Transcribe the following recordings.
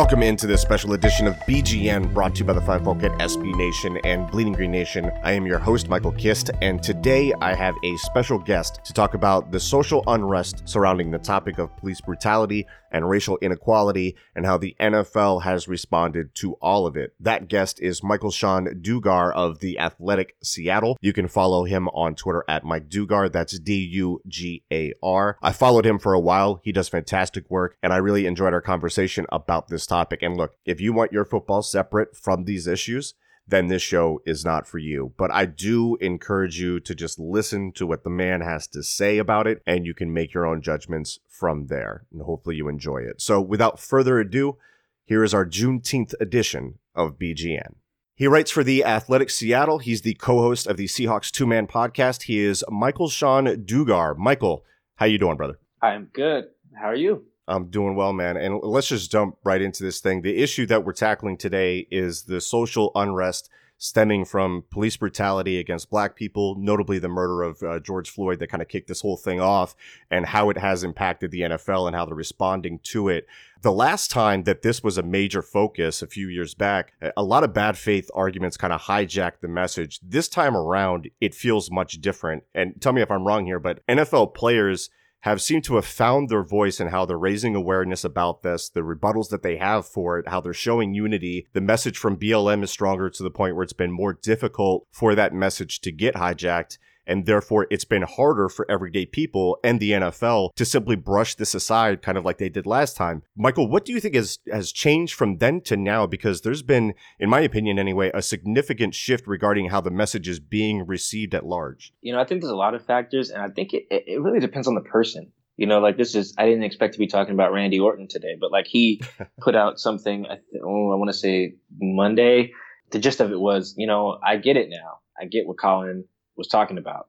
Welcome into this special edition of BGN brought to you by the fine folk at SB Nation and Bleeding Green Nation. I am your host, Michael Kist, and today I have a special guest to talk about the social unrest surrounding the topic of police brutality and racial inequality and how the NFL has responded to all of it. That guest is Michael-Shawn Dugar of The Athletic Seattle. You can follow him on Twitter at Mike Dugar. That's D U G A R. I followed him for a while. He does fantastic work, and I really enjoyed our conversation about this topic. And look, if you want your football separate from these issues, then this show is not for you. But I do encourage you to just listen to what the man has to say about it, and you can make your own judgments from there. And hopefully you enjoy it. So without further ado, here is our Juneteenth edition of BGN. He writes for the Athletic Seattle. He's the co-host of the Seahawks two-man podcast. He is Michael-Shawn Dugar. Michael, how you doing, brother? I'm good. How are you? I'm doing well, man. And let's just jump right into this thing. The issue that we're tackling today is the social unrest stemming from police brutality against black people, notably the murder of uh, George Floyd that kind of kicked this whole thing off, and how it has impacted the NFL and how they're responding to it. The last time that this was a major focus a few years back, a lot of bad faith arguments kind of hijacked the message. This time around, it feels much different. And tell me if I'm wrong here, but NFL players have seemed to have found their voice in how they're raising awareness about this, the rebuttals that they have for it, how they're showing unity. The message from BLM is stronger to the point where it's been more difficult for that message to get hijacked. And therefore, it's been harder for everyday people and the NFL to simply brush this aside, kind of like they did last time. Michael, what do you think has, has changed from then to now? Because there's been, in my opinion anyway, a significant shift regarding how the message is being received at large. You know, I think there's a lot of factors, and I think it, it really depends on the person. You know, like this is, I didn't expect to be talking about Randy Orton today, but like he put out something, I, oh, I want to say Monday. The gist of it was, you know, I get it now. I get what Colin was talking about.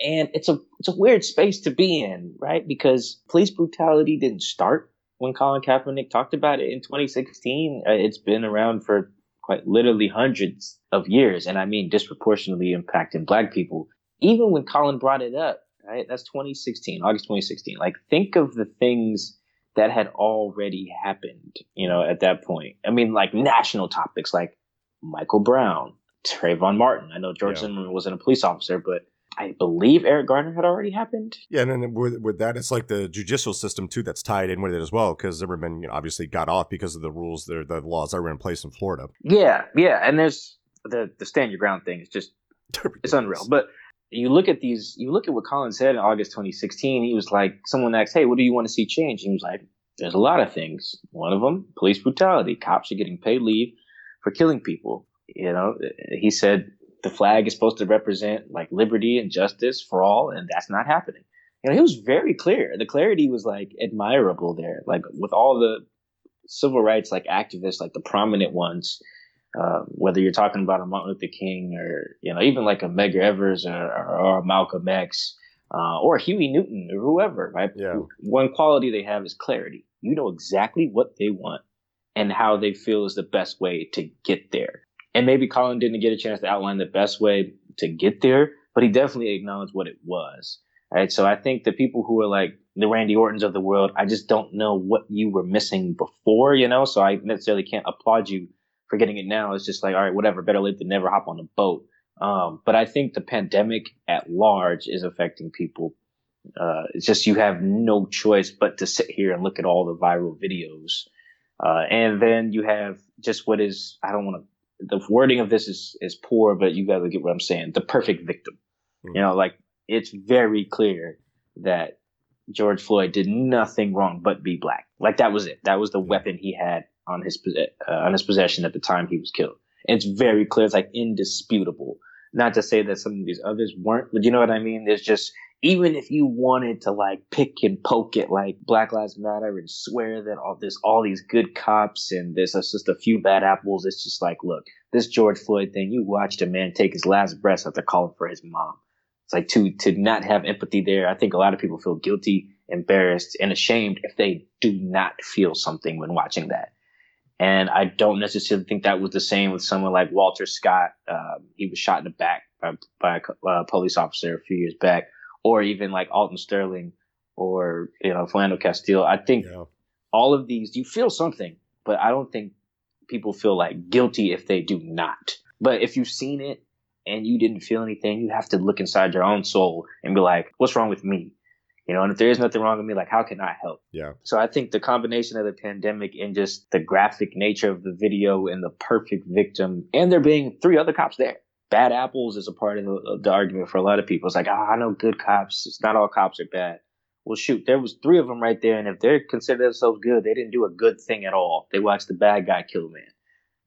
And it's a it's a weird space to be in, right? Because police brutality didn't start when Colin Kaepernick talked about it in 2016. Uh, it's been around for quite literally hundreds of years, and I mean disproportionately impacting Black people. Even when Colin brought it up, right? That's 2016, August 2016. Like, think of the things that had already happened, you know, at that point. I mean, like national topics like Michael Brown, Trayvon Martin. I know George yeah. Zimmerman wasn't a police officer, but I believe Eric Garner had already happened. Yeah, and then with, with that, it's like the judicial system too that's tied in with it as well, because Zimmerman you know, obviously got off because of the rules, the, the laws that were in place in Florida. Yeah, yeah, and there's the the stand your ground thing. It's just it's unreal. But you look at these, you look at what Colin said in August 2016. He was like, someone asked, "Hey, what do you want to see change?" He was like, "There's a lot of things. One of them, police brutality. Cops are getting paid leave for killing people." You know, he said the flag is supposed to represent like liberty and justice for all, and that's not happening. You know, he was very clear. The clarity was like admirable there, like with all the civil rights like activists, like the prominent ones. Uh, whether you're talking about a Martin Luther King or you know even like a Medgar Evers or, or, or Malcolm X uh, or Huey Newton or whoever, right? Yeah. One quality they have is clarity. You know exactly what they want and how they feel is the best way to get there. And maybe Colin didn't get a chance to outline the best way to get there, but he definitely acknowledged what it was. Right. So I think the people who are like the Randy Ortons of the world, I just don't know what you were missing before, you know? So I necessarily can't applaud you for getting it now. It's just like, all right, whatever, better late than never hop on the boat. Um, but I think the pandemic at large is affecting people. Uh, it's just you have no choice but to sit here and look at all the viral videos. Uh, and then you have just what is, I don't want to, the wording of this is, is poor, but you got to get what I'm saying. The perfect victim. Mm-hmm. You know, like it's very clear that George Floyd did nothing wrong but be black. Like that was it. That was the weapon he had on his uh, on his possession at the time he was killed. And it's very clear. It's like indisputable. Not to say that some of these others weren't, but you know what I mean. There's just even if you wanted to like pick and poke at like Black Lives Matter and swear that all this all these good cops and there's just a few bad apples, it's just like look, this George Floyd thing. You watched a man take his last breath after calling for his mom. It's like to to not have empathy there. I think a lot of people feel guilty, embarrassed, and ashamed if they do not feel something when watching that. And I don't necessarily think that was the same with someone like Walter Scott. Um, he was shot in the back by, by a uh, police officer a few years back, or even like Alton Sterling or you know Philando Castile. I think yeah. all of these you feel something, but I don't think people feel like guilty if they do not. But if you've seen it and you didn't feel anything, you have to look inside your own soul and be like, what's wrong with me? You know, and if there is nothing wrong with me, like, how can I help? Yeah. So I think the combination of the pandemic and just the graphic nature of the video and the perfect victim, and there being three other cops there. Bad apples is a part of the, of the argument for a lot of people. It's like, oh, I know good cops. It's not all cops are bad. Well, shoot, there was three of them right there, and if they consider themselves good, they didn't do a good thing at all. They watched the bad guy kill a man.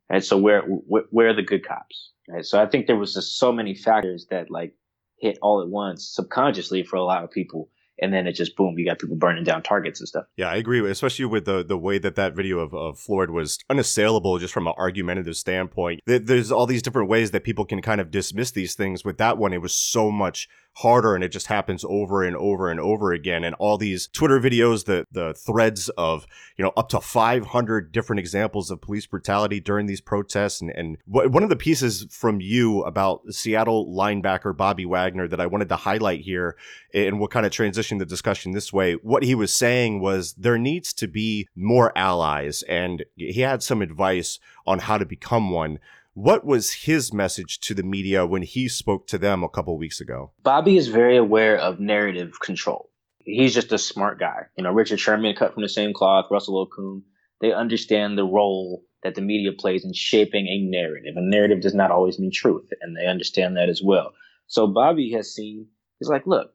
And so where, where, where are the good cops? Right. So I think there was just so many factors that like hit all at once subconsciously for a lot of people and then it just boom, you got people burning down targets and stuff. Yeah, I agree, especially with the the way that that video of, of Floyd was unassailable just from an argumentative standpoint. There's all these different ways that people can kind of dismiss these things. With that one, it was so much harder and it just happens over and over and over again. And all these twitter videos the the threads of you know up to 500 different examples of police brutality during these protests. And and one of the pieces from you about seattle linebacker bobby wagner that i wanted to highlight here and what kind of transition the discussion this way. What he was saying was there needs to be more allies. And he had some advice on how to become one what was his message to the media when he spoke to them a couple weeks ago? Bobby is very aware of narrative control. He's just a smart guy. You know, Richard Sherman cut from the same cloth, Russell Okung. They understand the role that the media plays in shaping a narrative. A narrative does not always mean truth, and they understand that as well. So Bobby has seen, he's like, look,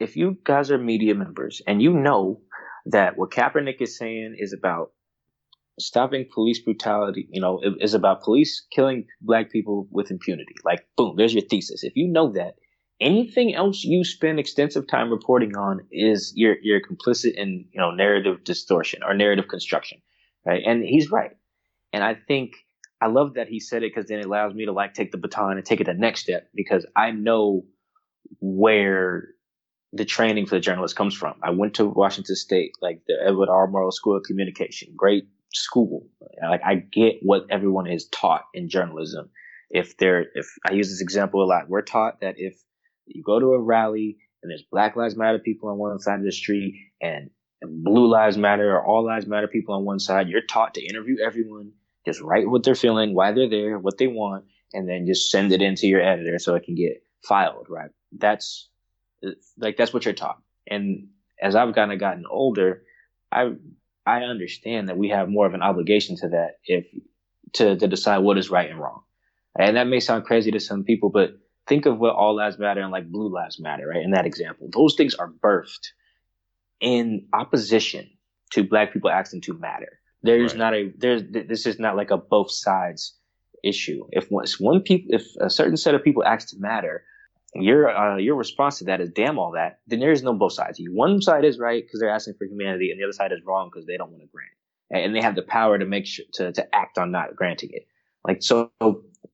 if you guys are media members and you know that what Kaepernick is saying is about stopping police brutality, you know, is about police killing black people with impunity. Like, boom, there's your thesis. If you know that, anything else you spend extensive time reporting on is you're you're complicit in you know narrative distortion or narrative construction, right? And he's right. And I think I love that he said it because then it allows me to like take the baton and take it the next step because I know where the training for the journalist comes from. I went to Washington State, like the Edward R. Murrow School of Communication, great school. Like I get what everyone is taught in journalism. If they're, if I use this example a lot, we're taught that if you go to a rally and there's Black Lives Matter people on one side of the street and, and Blue Lives Matter or All Lives Matter people on one side, you're taught to interview everyone, just write what they're feeling, why they're there, what they want, and then just send it into your editor so it can get filed, right? That's like that's what you're taught. And as I've kind of gotten older, I I understand that we have more of an obligation to that if to, to decide what is right and wrong. And that may sound crazy to some people, but think of what all lives matter and like blue lives matter, right? In that example, those things are birthed in opposition to black people asking to matter. There's right. not a, there's, this is not like a both sides issue. If one, if one people, if a certain set of people ask to matter, your uh, your response to that is damn all that, then there is no both sides. One side is right because they're asking for humanity, and the other side is wrong because they don't want to grant, and they have the power to make sure to to act on not granting it. Like so,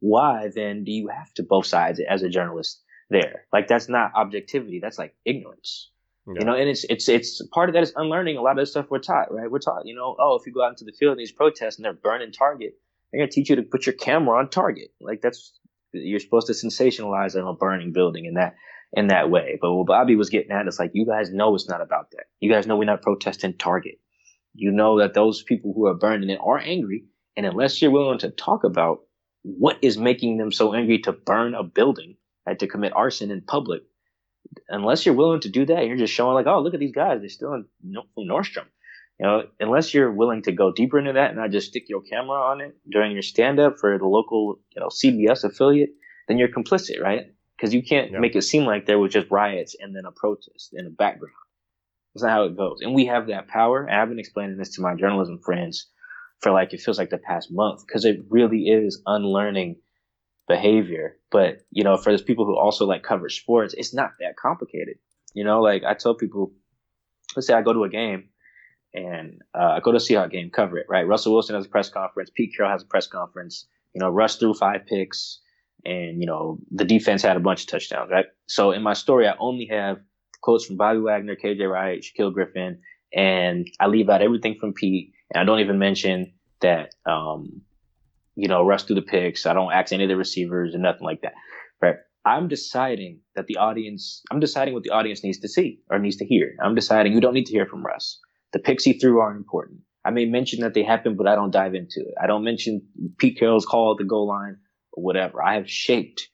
why then do you have to both sides as a journalist there? Like that's not objectivity. That's like ignorance. Yeah. You know, and it's it's it's part of that is unlearning a lot of the stuff we're taught. Right? We're taught, you know, oh, if you go out into the field in these protests and they're burning Target, they're gonna teach you to put your camera on Target. Like that's you're supposed to sensationalize on a burning building and that in that way. But what Bobby was getting at is like, you guys know it's not about that. You guys know we're not protesting Target. You know that those people who are burning it are angry. And unless you're willing to talk about what is making them so angry to burn a building and to commit arson in public, unless you're willing to do that, you're just showing like, oh, look at these guys. They're still in Nordstrom. You know, unless you're willing to go deeper into that and not just stick your camera on it during your stand up for the local, you know, CBS affiliate, then you're complicit, right? Because you can't yep. make it seem like there was just riots and then a protest in the background. That's not how it goes. And we have that power. And I've been explaining this to my journalism friends for like, it feels like the past month because it really is unlearning behavior. But, you know, for those people who also like cover sports, it's not that complicated. You know, like I tell people, let's say I go to a game and uh, I go to a game, cover it, right? Russell Wilson has a press conference. Pete Carroll has a press conference. You know, Russ threw five picks and, you know, the defense had a bunch of touchdowns, right? So in my story, I only have quotes from Bobby Wagner, KJ Wright, Shaquill Griffin, and I leave out everything from Pete. And I don't even mention that, um, you know, Russ threw the picks. I don't ask any of the receivers and nothing like that, right? I'm deciding that the audience, I'm deciding what the audience needs to see or needs to hear. I'm deciding you don't need to hear from Russ. The picks he threw aren't important. I may mention that they happened, but I don't dive into it. I don't mention Pete Carroll's call at the goal line or whatever. I have shaped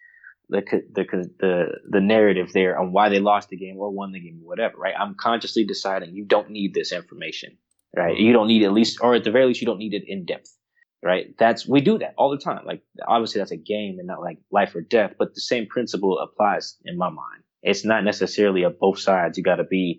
the, the, the, the narrative there on why they lost the game or won the game or whatever, right? I'm consciously deciding you don't need this information, right? You don't need at least, or at the very least, you don't need it in depth, right? That's, we do that all the time. Like, obviously that's a game and not like life or death, but the same principle applies in my mind. It's not necessarily a both sides. You got to be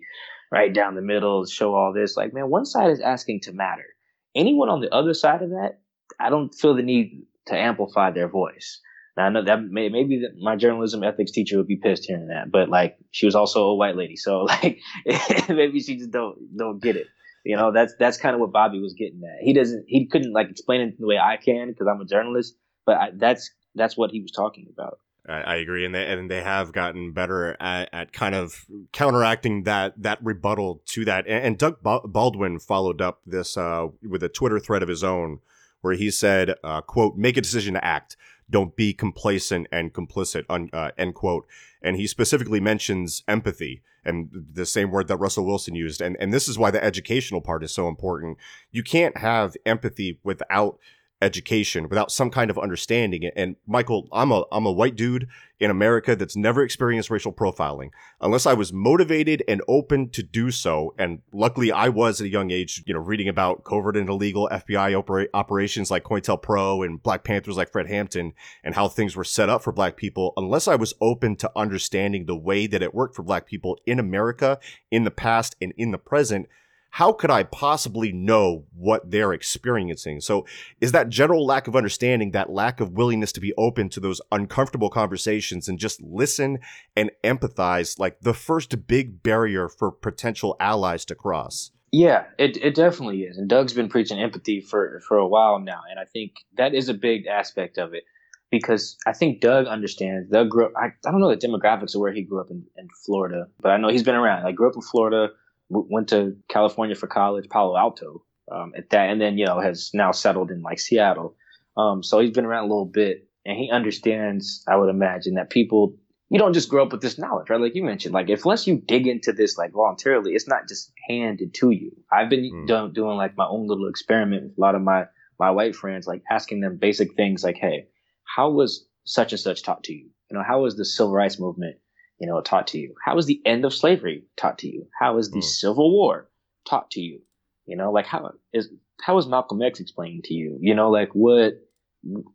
right down the middle, show all this. Like, man, one side is asking to matter. Anyone on the other side of that, I don't feel the need to amplify their voice. Now I know that may, maybe my journalism ethics teacher would be pissed hearing that, but like she was also a white lady, so like maybe she just don't don't get it. You know, that's that's kind of what Bobby was getting at. He doesn't, he couldn't like explain it the way I can because I'm a journalist, but I, that's that's what he was talking about. I, agree, and they and they have gotten better at, at kind of counteracting that that rebuttal to that. And, and Doug Baldwin followed up this uh, with a Twitter thread of his own, where he said, uh, "quote Make a decision to act. Don't be complacent and complicit." Un, uh, end quote. And he specifically mentions empathy and the same word that Russell Wilson used. And and this is why the educational part is so important. You can't have empathy without education, without some kind of understanding. And Michael, I'm a I'm a white dude in America that's never experienced racial profiling. Unless I was motivated and open to do so, and luckily I was at a young age, you know, reading about covert and illegal FBI opera- operations like COINTELPRO and Black Panthers like Fred Hampton and how things were set up for black people. Unless I was open to understanding the way that it worked for black people in America in the past and in the present, how could I possibly know what they're experiencing? So is that general lack of understanding, that lack of willingness to be open to those uncomfortable conversations and just listen and empathize like the first big barrier for potential allies to cross? Yeah, it, it definitely is. And Doug's been preaching empathy for, for a while now. And I think that is a big aspect of it because I think Doug understands. Doug grew up, I, I don't know the demographics of where he grew up in, in Florida, but I know he's been around. Like, grew up in Florida, went to California for college, Palo Alto, um, at that, and then you know has now settled in like Seattle. Um, so he's been around a little bit, and he understands. I would imagine that people you don't just grow up with this knowledge, right? Like you mentioned, like if unless you dig into this like voluntarily, it's not just handed to you. I've been mm. doing, doing like my own little experiment with a lot of my my white friends, like asking them basic things like, "Hey, how was such and such taught to you? You know, how was the civil rights movement you know, taught to you? How was the end of slavery taught to you? How was the mm. Civil War taught to you? You know, like how is how is Malcolm X explained to you? You know, like what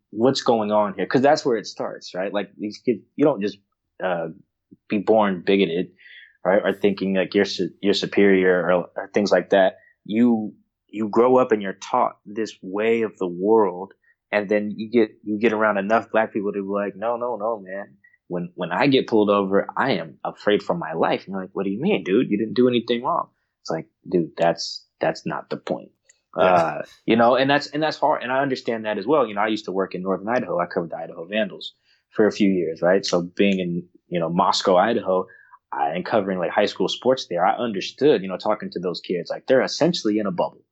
what's going on here? Because that's where it starts, right? Like these kids, you don't just uh, be born bigoted, right? Or thinking like you're su- you're superior or, or things like that. You you grow up and you're taught this way of the world, and then you get you get around enough black people to be like, no, no, no, man, when when I get pulled over, I am afraid for my life. And you're like, what do you mean, dude? You didn't do anything wrong. It's like, dude, that's that's not the point. Yeah. Uh, you know, and that's and that's hard. And I understand that as well. You know, I used to work in northern Idaho. I covered the Idaho Vandals for a few years, right? So being in you know Moscow, Idaho, I, and covering like high school sports there, I understood. You know, talking to those kids, like they're essentially in a bubble,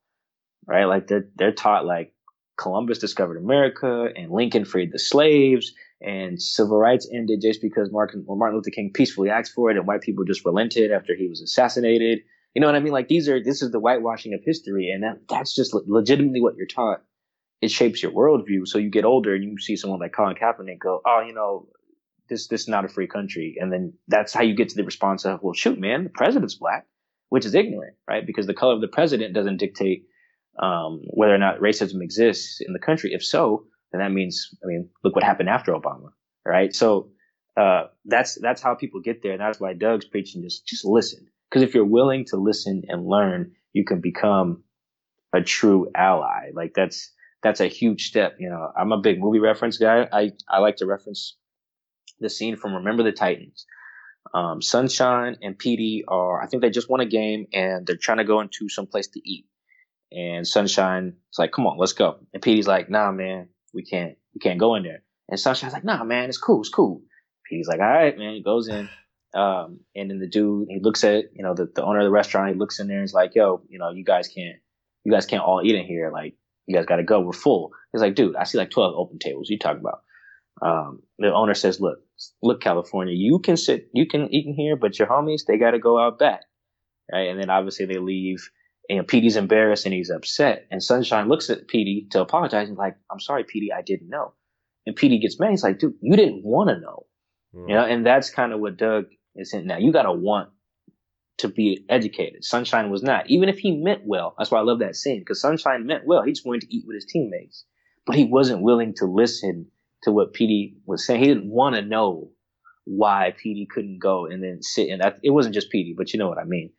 right? Like they're they're taught like Columbus discovered America and Lincoln freed the slaves and civil rights ended just because Martin, Martin Luther King peacefully asked for it and white people just relented after he was assassinated. You know what I mean? Like these are this is the whitewashing of history, and that that's just legitimately what you're taught. It shapes your worldview. So you get older and you see someone like Colin Kaepernick go, "Oh, you know, this this is not a free country," and then that's how you get to the response of, "Well, shoot, man, the president's black," which is ignorant, right? Because the color of the president doesn't dictate um, whether or not racism exists in the country. If so, then that means, I mean, look what happened after Obama, right? So uh, that's that's how people get there, and that's why Doug's preaching just just listen, because if you're willing to listen and learn, you can become a true ally. Like that's that's a huge step. You know, I'm a big movie reference guy. I I like to reference the scene from Remember the Titans. Um, Sunshine and Petey are, I think they just won a game and they're trying to go into some place to eat. And Sunshine is like, come on, let's go. And Petey's like, nah, man, we can't, we can't go in there. And Sunshine's like, nah, man, it's cool, it's cool. Petey's like, all right, man. He goes in. Um, and then the dude, he looks at, you know, the, the owner of the restaurant, he looks in there and he's like, yo, you know, you guys can't, you guys can't all eat in here. Like, you guys got to go. We're full. He's like, dude, I see like 12 open tables. You talk about. Um, the owner says, look, look, California, you can sit, you can eat in here, but your homies, they got to go out back. Right. And then obviously they leave and Petey's embarrassed and he's upset. And Sunshine looks at Petey to apologize and like, I'm sorry, Petey, I didn't know. And Petey gets mad. He's like, dude, you didn't want to know. Mm. You know, and that's kind of what Doug is in now. You got to want to be educated. Sunshine was not. Even if he meant well, that's why I love that scene, because Sunshine meant well. He just wanted to eat with his teammates. But he wasn't willing to listen to what Petey was saying. He didn't want to know why Petey couldn't go and then sit and it wasn't just Petey, but you know what I mean.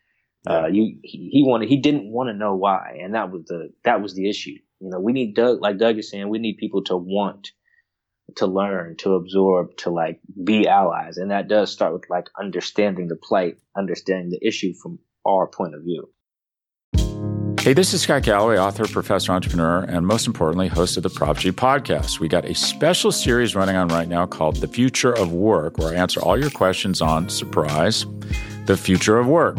Uh, you he, he wanted he didn't want to know why, and that was the that was the issue. You know, we need Doug, like Doug is saying, we need people to want to learn, to absorb, to like be allies, and that does start with like understanding the plight, understanding the issue from our point of view. Hey, this is Scott Galloway, author, professor, entrepreneur, and most importantly, host of the Prop G podcast. We got a special series running on right now called The Future of Work, where I answer all your questions on surprise, the future of work.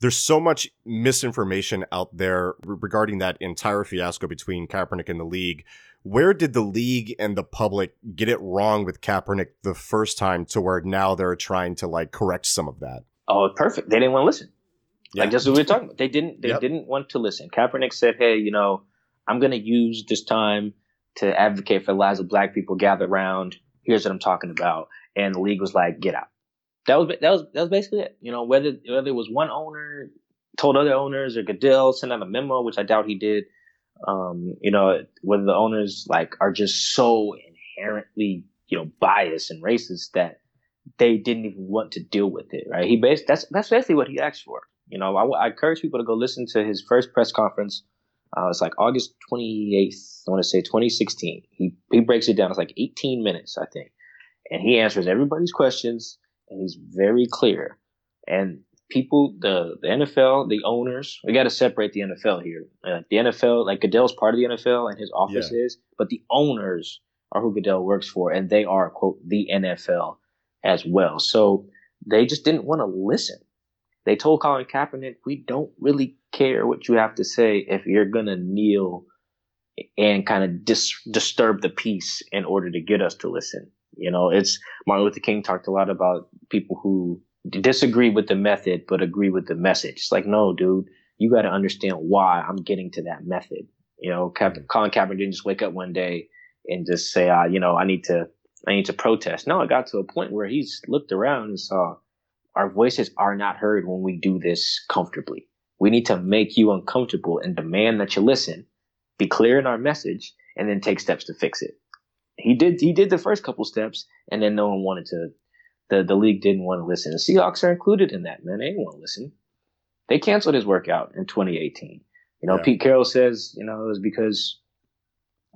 there's so much misinformation out there regarding that entire fiasco between Kaepernick and the league. Where did the league and the public get it wrong with Kaepernick the first time to where now they're trying to like correct some of that? Oh, perfect. They didn't want to listen. Yeah. Like just what we were talking about. They didn't they yep. didn't want to listen. Kaepernick said, Hey, you know, I'm gonna use this time to advocate for the lives of black people, gather around. Here's what I'm talking about. And the league was like, get out that was that was that was basically it. You know, whether whether it was one owner told other owners or Goodell sent out a memo, which I doubt he did. Um, you know, whether the owners like are just so inherently you know biased and racist that they didn't even want to deal with it. Right? He based that's that's basically what he asked for. You know, I, I encourage people to go listen to his first press conference. Uh, it's like August 28th, I want to say 2016. He he breaks it down. It's like 18 minutes, I think, and he answers everybody's questions and he's very clear. And people, the the NFL, the owners, we got to separate the NFL here. Uh, the NFL, like Goodell's part of the NFL, and his office yeah. is, but the owners are who Goodell works for, and they are quote the NFL as well. So they just didn't want to listen. They told Colin Kaepernick, "We don't really care what you have to say if you're gonna kneel." and kind of dis- disturb the peace in order to get us to listen. You know, it's Martin Luther King talked a lot about people who disagree with the method but agree with the message. It's like, no, dude, you got to understand why I'm getting to that method. You know, Captain Colin Kaepernick didn't just wake up one day and just say, uh, you know, I need to, I need to protest. No, it got to a point where he's looked around and saw our voices are not heard when we do this comfortably. We need to make you uncomfortable and demand that you listen, be clear in our message, and then take steps to fix it he did he did the first couple steps, and then no one wanted to. The the league didn't want to listen. The Seahawks are included in that. Man, they didn't want to listen. They canceled his workout in 2018. You know, yeah. Pete Carroll says you know it was because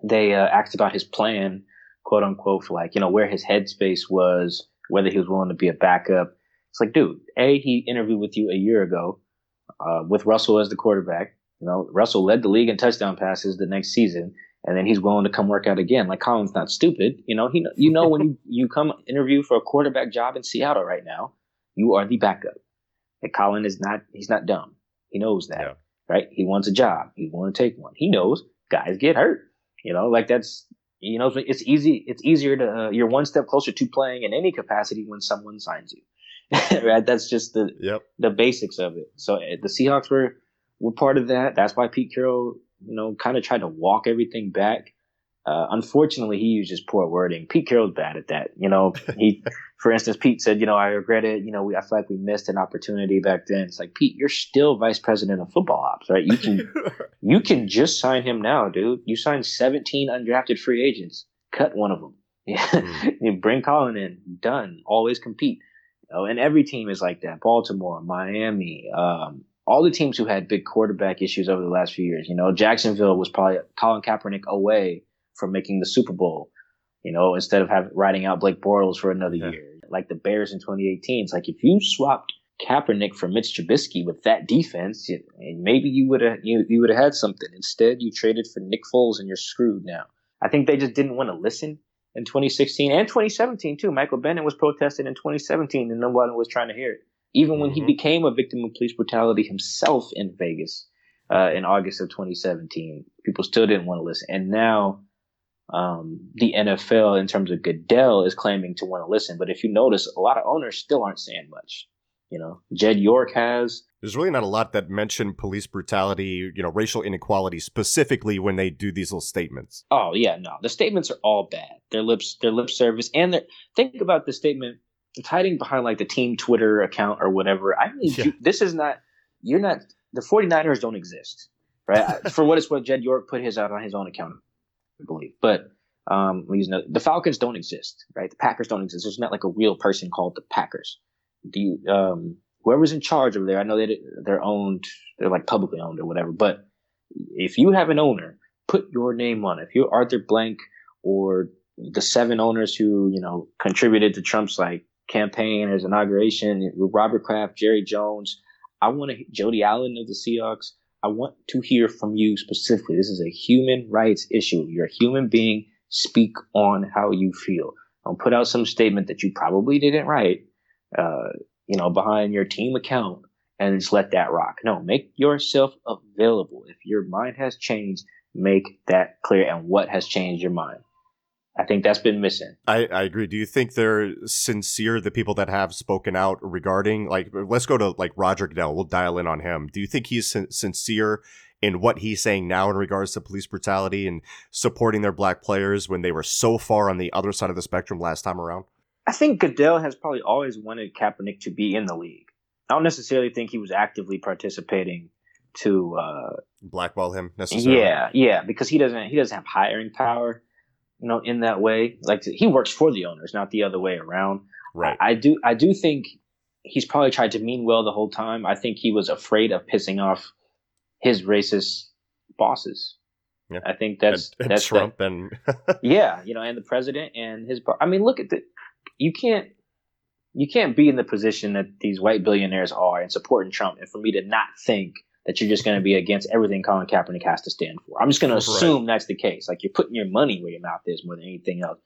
they uh, asked about his plan, quote unquote, for like you know where his headspace was, whether he was willing to be a backup. It's like, dude, a he interviewed with you a year ago uh, with Russell as the quarterback. You know, Russell led the league in touchdown passes the next season, and then he's willing to come work out again. Like Colin's not stupid. You know, he you know when you, you come interview for a quarterback job in Seattle right now, you are the backup. And Colin is not he's not dumb. He knows that. Yeah. Right? He wants a job. He want to take one. He knows guys get hurt. You know, like that's you know it's easy. It's easier to uh, you're one step closer to playing in any capacity when someone signs you. right? That's just the yep. the basics of it. So uh, the Seahawks were were part of that. That's why Pete Carroll, you know, kind of tried to walk everything back. Uh, unfortunately, he used just poor wording. Pete Carroll's bad at that. You know, he, for instance, Pete said, you know, I regret it. You know, we, I feel like we missed an opportunity back then. It's like, Pete, you're still vice president of football ops, right? You can, you can just sign him now, dude. You signed 17 undrafted free agents. Cut one of them. Yeah. Mm. you bring Colin in. Done. Always compete. You know, and every team is like that. Baltimore, Miami, um, all the teams who had big quarterback issues over the last few years. You know, Jacksonville was probably Colin Kaepernick away from making the Super Bowl. You know, instead of having riding out Blake Bortles for another yeah. year, like the Bears in 2018. It's like if you swapped Kaepernick for Mitch Trubisky with that defense, you, maybe you would have you, you would have had something. Instead, you traded for Nick Foles, and you're screwed now. I think they just didn't want to listen in 2016 and 2017 too. Michael Bennett was protesting in 2017, and no one was trying to hear it. Even when mm-hmm. he became a victim of police brutality himself in Vegas uh, in August of 2017, people still didn't want to listen. And now um, the NFL, in terms of Goodell, is claiming to want to listen. But if you notice, a lot of owners still aren't saying much. You know, Jed York has. There's really not a lot that mention police brutality, you know, racial inequality specifically when they do these little statements. Oh yeah, no, the statements are all bad. Their lips, their lip service, and their think about the statement. It's hiding behind like the team Twitter account or whatever. I mean, yeah. you, this is not. You're not. The 49ers don't exist, right? For what it's worth, Jed York put his out on his own account I believe. But um, the Falcons don't exist, right? The Packers don't exist. There's not like a real person called the Packers. Do you, um, whoever's in charge over there? I know they they're owned, they're like publicly owned or whatever. But if you have an owner, put your name on it. If you're Arthur Blank or the seven owners who you know contributed to Trump's like campaign, his inauguration, Robert Kraft, Jerry Jones. I want to Jody Allen of the Seahawks. I want to hear from you specifically. This is a human rights issue. You're a human being. Speak on how you feel. Don't put out some statement that you probably didn't write, uh, you know, behind your team account and just let that rock. No, make yourself available. If your mind has changed, make that clear and what has changed your mind. I think that's been missing. I, I agree. Do you think they're sincere, the people that have spoken out regarding, like, let's go to like Roger Goodell. We'll dial in on him. Do you think he's sin- sincere in what he's saying now in regards to police brutality and supporting their black players when they were so far on the other side of the spectrum last time around? I think Goodell has probably always wanted Kaepernick to be in the league. I don't necessarily think he was actively participating to uh, blackball him necessarily. Yeah, yeah, because he doesn't he doesn't have hiring power you know, in that way. Like he works for the owners, not the other way around. Right. I, I do. I do think he's probably tried to mean well the whole time. I think he was afraid of pissing off his racist bosses. Yeah. I think that's and, and that's Trump the, and yeah, you know, and the president and his. I mean, look at the. You can't. You can't be in the position that these white billionaires are and supporting Trump, and for me to not think that you're just going to be against everything Colin Kaepernick has to stand for. I'm just going to assume right. that's the case. Like you're putting your money where your mouth is more than anything else.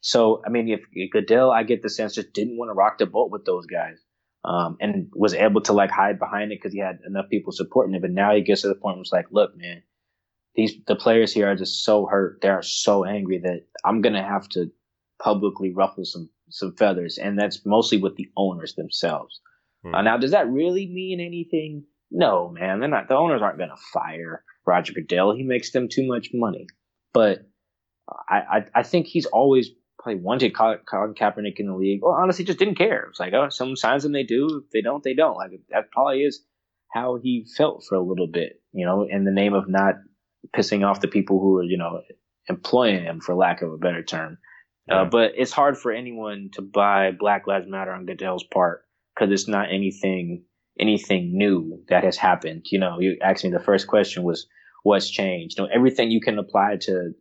So, I mean, if, if Goodell, I get the sense, just didn't want to rock the boat with those guys. Um, and was able to like hide behind it because he had enough people supporting it. But now he gets to the point where it's like, look, man, these the players here are just so hurt. They are so angry that I'm gonna have to publicly ruffle some some feathers, and that's mostly with the owners themselves. Hmm. Uh, now, does that really mean anything? No, man, they're not. The owners aren't going to fire Roger Goodell. He makes them too much money. But I, I, I think he's always probably wanted Colin Kaepernick in the league, or honestly just didn't care. It's like, oh, some signs them they do. If they don't, they don't. Like that probably is how he felt for a little bit, you know, in the name of not pissing off the people who are, you know, employing him, for lack of a better term. Uh, yeah. Uh, but it's hard for anyone to buy Black Lives Matter on Goodell's part because it's not anything anything new that has happened. You know, you asked me the first question was what's changed. You know, everything you can apply to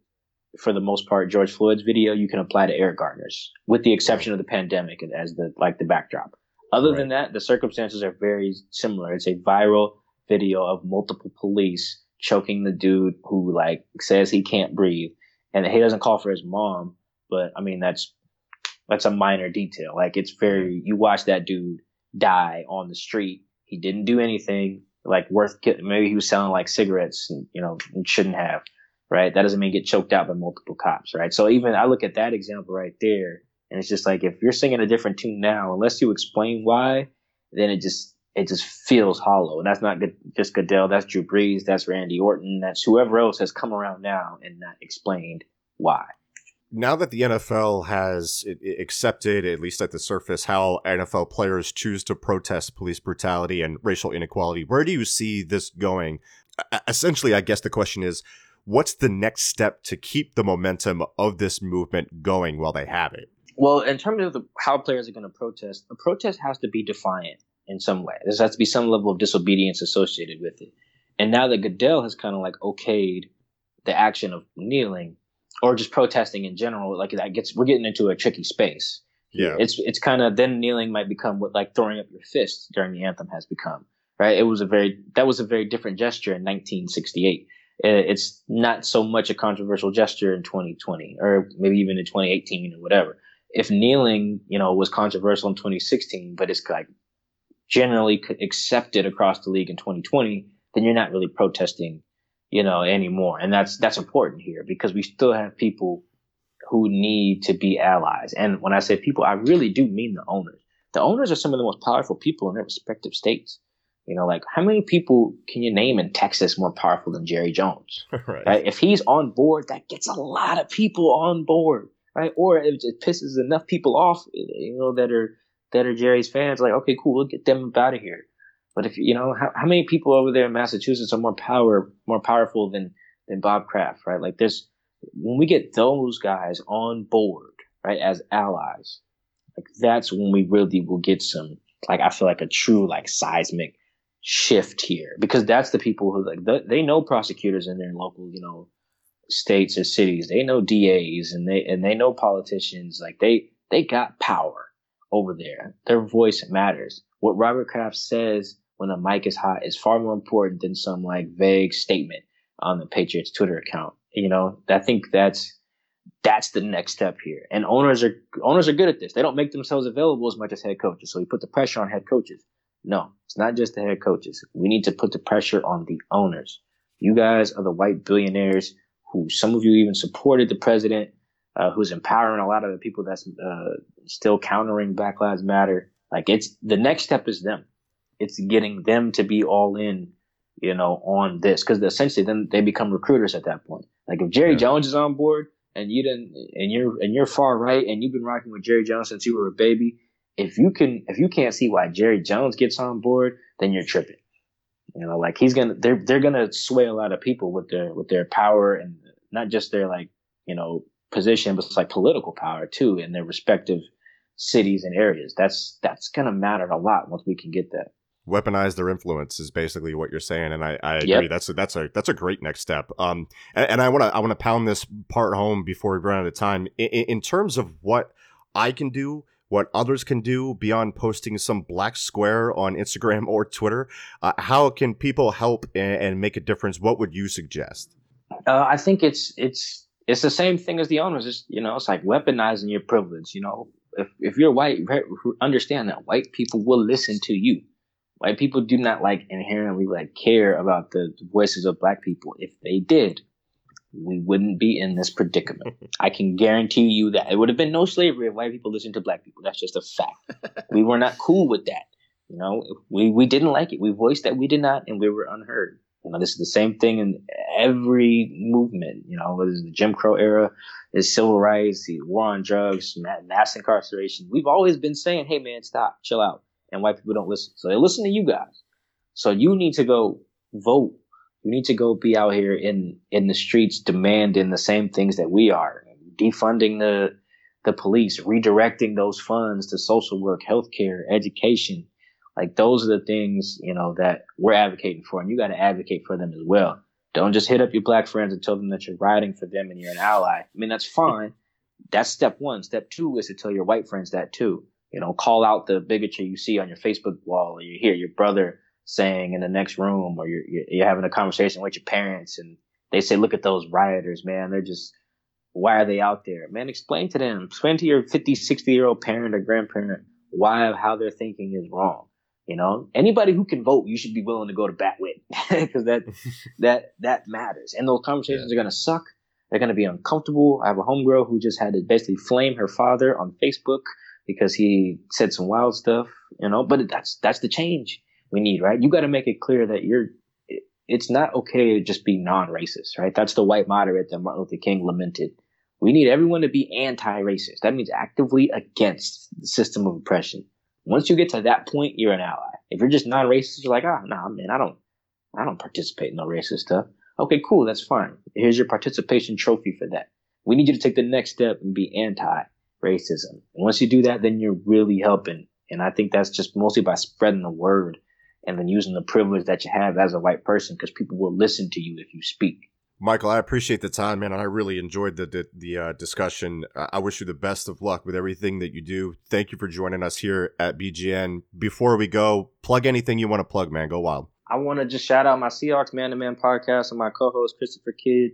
for the most part, George Floyd's video, you can apply to Eric Garner's, with the exception of the pandemic as the like the backdrop. Other right. than that, the circumstances are very similar. It's a viral video of multiple police choking the dude who like says he can't breathe, and he doesn't call for his mom. But I mean, that's that's a minor detail. Like it's very you watch that dude die on the street. He didn't do anything like worth. Maybe he was selling like cigarettes, and, you know, and shouldn't have. Right. That doesn't mean get choked out by multiple cops. Right. So even I look at that example right there, and it's just like if you're singing a different tune now, unless you explain why, then it just it just feels hollow. And that's not good, just Goodell. That's Drew Brees. That's Randy Orton. That's whoever else has come around now and not explained why. Now that the NFL has accepted, at least at the surface, how NFL players choose to protest police brutality and racial inequality, where do you see this going? Essentially, I guess the question is what's the next step to keep the momentum of this movement going while they have it? Well, in terms of the, how players are going to protest, a protest has to be defiant in some way. There has to be some level of disobedience associated with it. And now that Goodell has kind of like okayed the action of kneeling or just protesting in general, like that gets we're getting into a tricky space. Yeah, it's it's kind of then kneeling might become what like throwing up your fist during the anthem has become. Right, it was a very that was a very different gesture in 1968. It's not so much a controversial gesture in 2020 or maybe even in 2018 or whatever. If kneeling, you know, was controversial in 2016, but it's like generally accepted across the league in 2020, then you're not really protesting, you know, anymore. And that's that's important here because we still have people who need to be allies. And when I say people, I really do mean the owners. The owners are some of the most powerful people in their respective states. You know, like how many people can you name in Texas more powerful than Jerry Jones? right. right. If he's on board, that gets a lot of people on board, right? Or it, it pisses enough people off, you know, that are that are Jerry's fans, like, okay, cool, we'll get them out of here. But if you know, how, how many people over there in Massachusetts are more power, more powerful than than Bob Kraft, right? Like, there's when we get those guys on board, right, as allies, like that's when we really will get some, like, I feel like a true like seismic shift here because that's the people who like they know prosecutors in their local, you know, states or cities. They know DAs and they and they know politicians. Like they they got power over there. Their voice matters. What Robert Kraft says when a mic is hot is far more important than some like vague statement on the Patriots Twitter account. You know, I think that's that's the next step here. And owners are owners are good at this. They don't make themselves available as much as head coaches. So we put the pressure on head coaches. No, it's not just the head coaches. We need to put the pressure on the owners. You guys are the white billionaires who some of you even supported the president uh, who's empowering a lot of the people that's uh, still countering Black Lives Matter. Like it's the next step is them. It's getting them to be all in, you know, on this because essentially then they become recruiters at that point. Like if Jerry yeah. Jones is on board and you didn't, and you're and you're far right and you've been rocking with Jerry Jones since you were a baby. If you can, if you can't see why Jerry Jones gets on board, then you're tripping. You know, like he's gonna, they're they're gonna sway a lot of people with their with their power and not just their like, you know, position, but it's like political power too in their respective cities and areas. That's that's gonna matter a lot once we can get that. Weaponize their influence is basically what you're saying, and I, I agree. Yep. That's a, that's a that's a great next step. Um, and, and I want to I want to pound this part home before we run out of time. In, in terms of what I can do, what others can do beyond posting some black square on Instagram or Twitter, uh, how can people help and, and, make a difference? What would you suggest? Uh, I think it's it's it's the same thing as the owners. It's, you know, it's like weaponizing your privilege. You know, if, if you're white, understand that white people will listen to you. White people do not like inherently like care about the voices of black people. If they did, we wouldn't be in this predicament. I can guarantee you that it would have been no slavery if white people listened to black people. That's just a fact. we were not cool with that. You know, we, we didn't like it. We voiced that we did not, and we were unheard. You know, this is the same thing in every movement. You know, whether it's the Jim Crow era, is civil rights, the war on drugs, mass incarceration. We've always been saying, "Hey, man, stop, chill out," and white people don't listen. So they listen to you guys. So you need to go vote. You need to go be out here in in the streets demanding the same things that we are, defunding the the police, redirecting those funds to social work, healthcare, education, like those are the things, you know, that we're advocating for and you got to advocate for them as well. Don't just hit up your black friends and tell them that you're riding for them and you're an ally. I mean, that's fine. That's step one. Step two is to tell your white friends that too. You know, call out the bigotry you see on your Facebook wall, or you hear your brother saying in the next room, or you're you're having a conversation with your parents, and they say, "Look at those rioters, man. They're just why are they out there, man? Explain to them. Explain to your 50, 60 year old parent or grandparent why how their thinking is wrong. You know, anybody who can vote, you should be willing to go to bat with because that that that matters. And those conversations yeah. are gonna suck. They're gonna be uncomfortable. I have a homegirl who just had to basically flame her father on Facebook because he said some wild stuff. You know, but that's that's the change we need, right? You got to make it clear that you're. It's not okay to just be non-racist, right? That's the white moderate that Martin Luther King lamented. We need everyone to be anti-racist. That means actively against the system of oppression. Once you get to that point, you're an ally. If you're just non-racist, you're like, ah, oh, nah, man, I don't, I don't participate in no racist stuff. Okay, cool, that's fine. Here's your participation trophy for that. We need you to take the next step and be anti-racism. And once you do that, then you're really helping. And I think that's just mostly by spreading the word and then using the privilege that you have as a white person because people will listen to you if you speak. Michael, I appreciate the time, man, I really enjoyed the the, the uh, discussion. I wish you the best of luck with everything that you do. Thank you for joining us here at BGN. Before we go, plug anything you want to plug, man. Go wild. I want to just shout out my Seahawks Man to Man podcast and my co-host Christopher Kidd.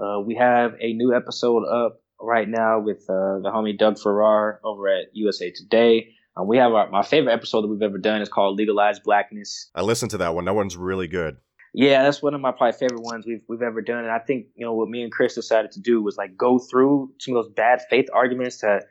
Uh, we have a new episode up right now with uh, the homie Doug Farrar over at USA Today. Um, we have our, my favorite episode that we've ever done is called Legalized Blackness. I listened to that one. That one's really good. Yeah, that's one of my probably favorite ones we've we've ever done. And I think you know what me and Chris decided to do was like go through some of those bad faith arguments that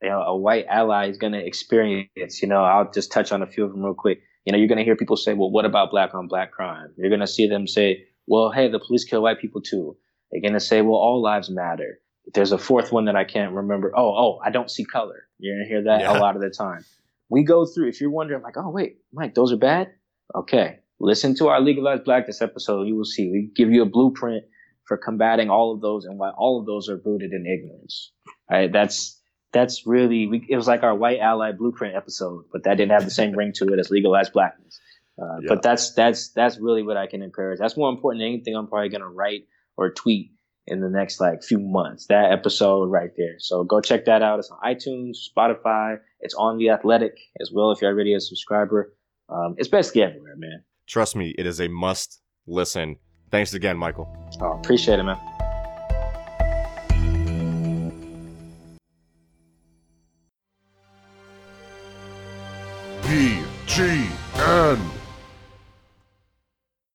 you know a white ally is going to experience. You know, I'll just touch on a few of them real quick. You know, you're going to hear people say, "Well, what about black on black crime?" You're going to see them say, "Well, hey, the police kill white people too." They're going to say, "Well, all lives matter." There's a fourth one that I can't remember. Oh, oh, I don't see color. You're to hear that yeah. a lot of the time. We go through. If you're wondering, like, oh wait, Mike, those are bad. Okay, listen to our legalized blackness episode. You will see we give you a blueprint for combating all of those and why all of those are rooted in ignorance. Right? That's that's really we, it was like our white ally blueprint episode, but that didn't have the same ring to it as legalized blackness. Uh, yeah. But that's that's that's really what I can encourage. That's more important than anything I'm probably gonna write or tweet in the next like few months. That episode right there. So go check that out. It's on iTunes, Spotify. It's on The Athletic as well if you're already a subscriber. Um, it's basically everywhere, man. Trust me, it is a must listen. Thanks again, Michael. Oh, appreciate it, man. BGN.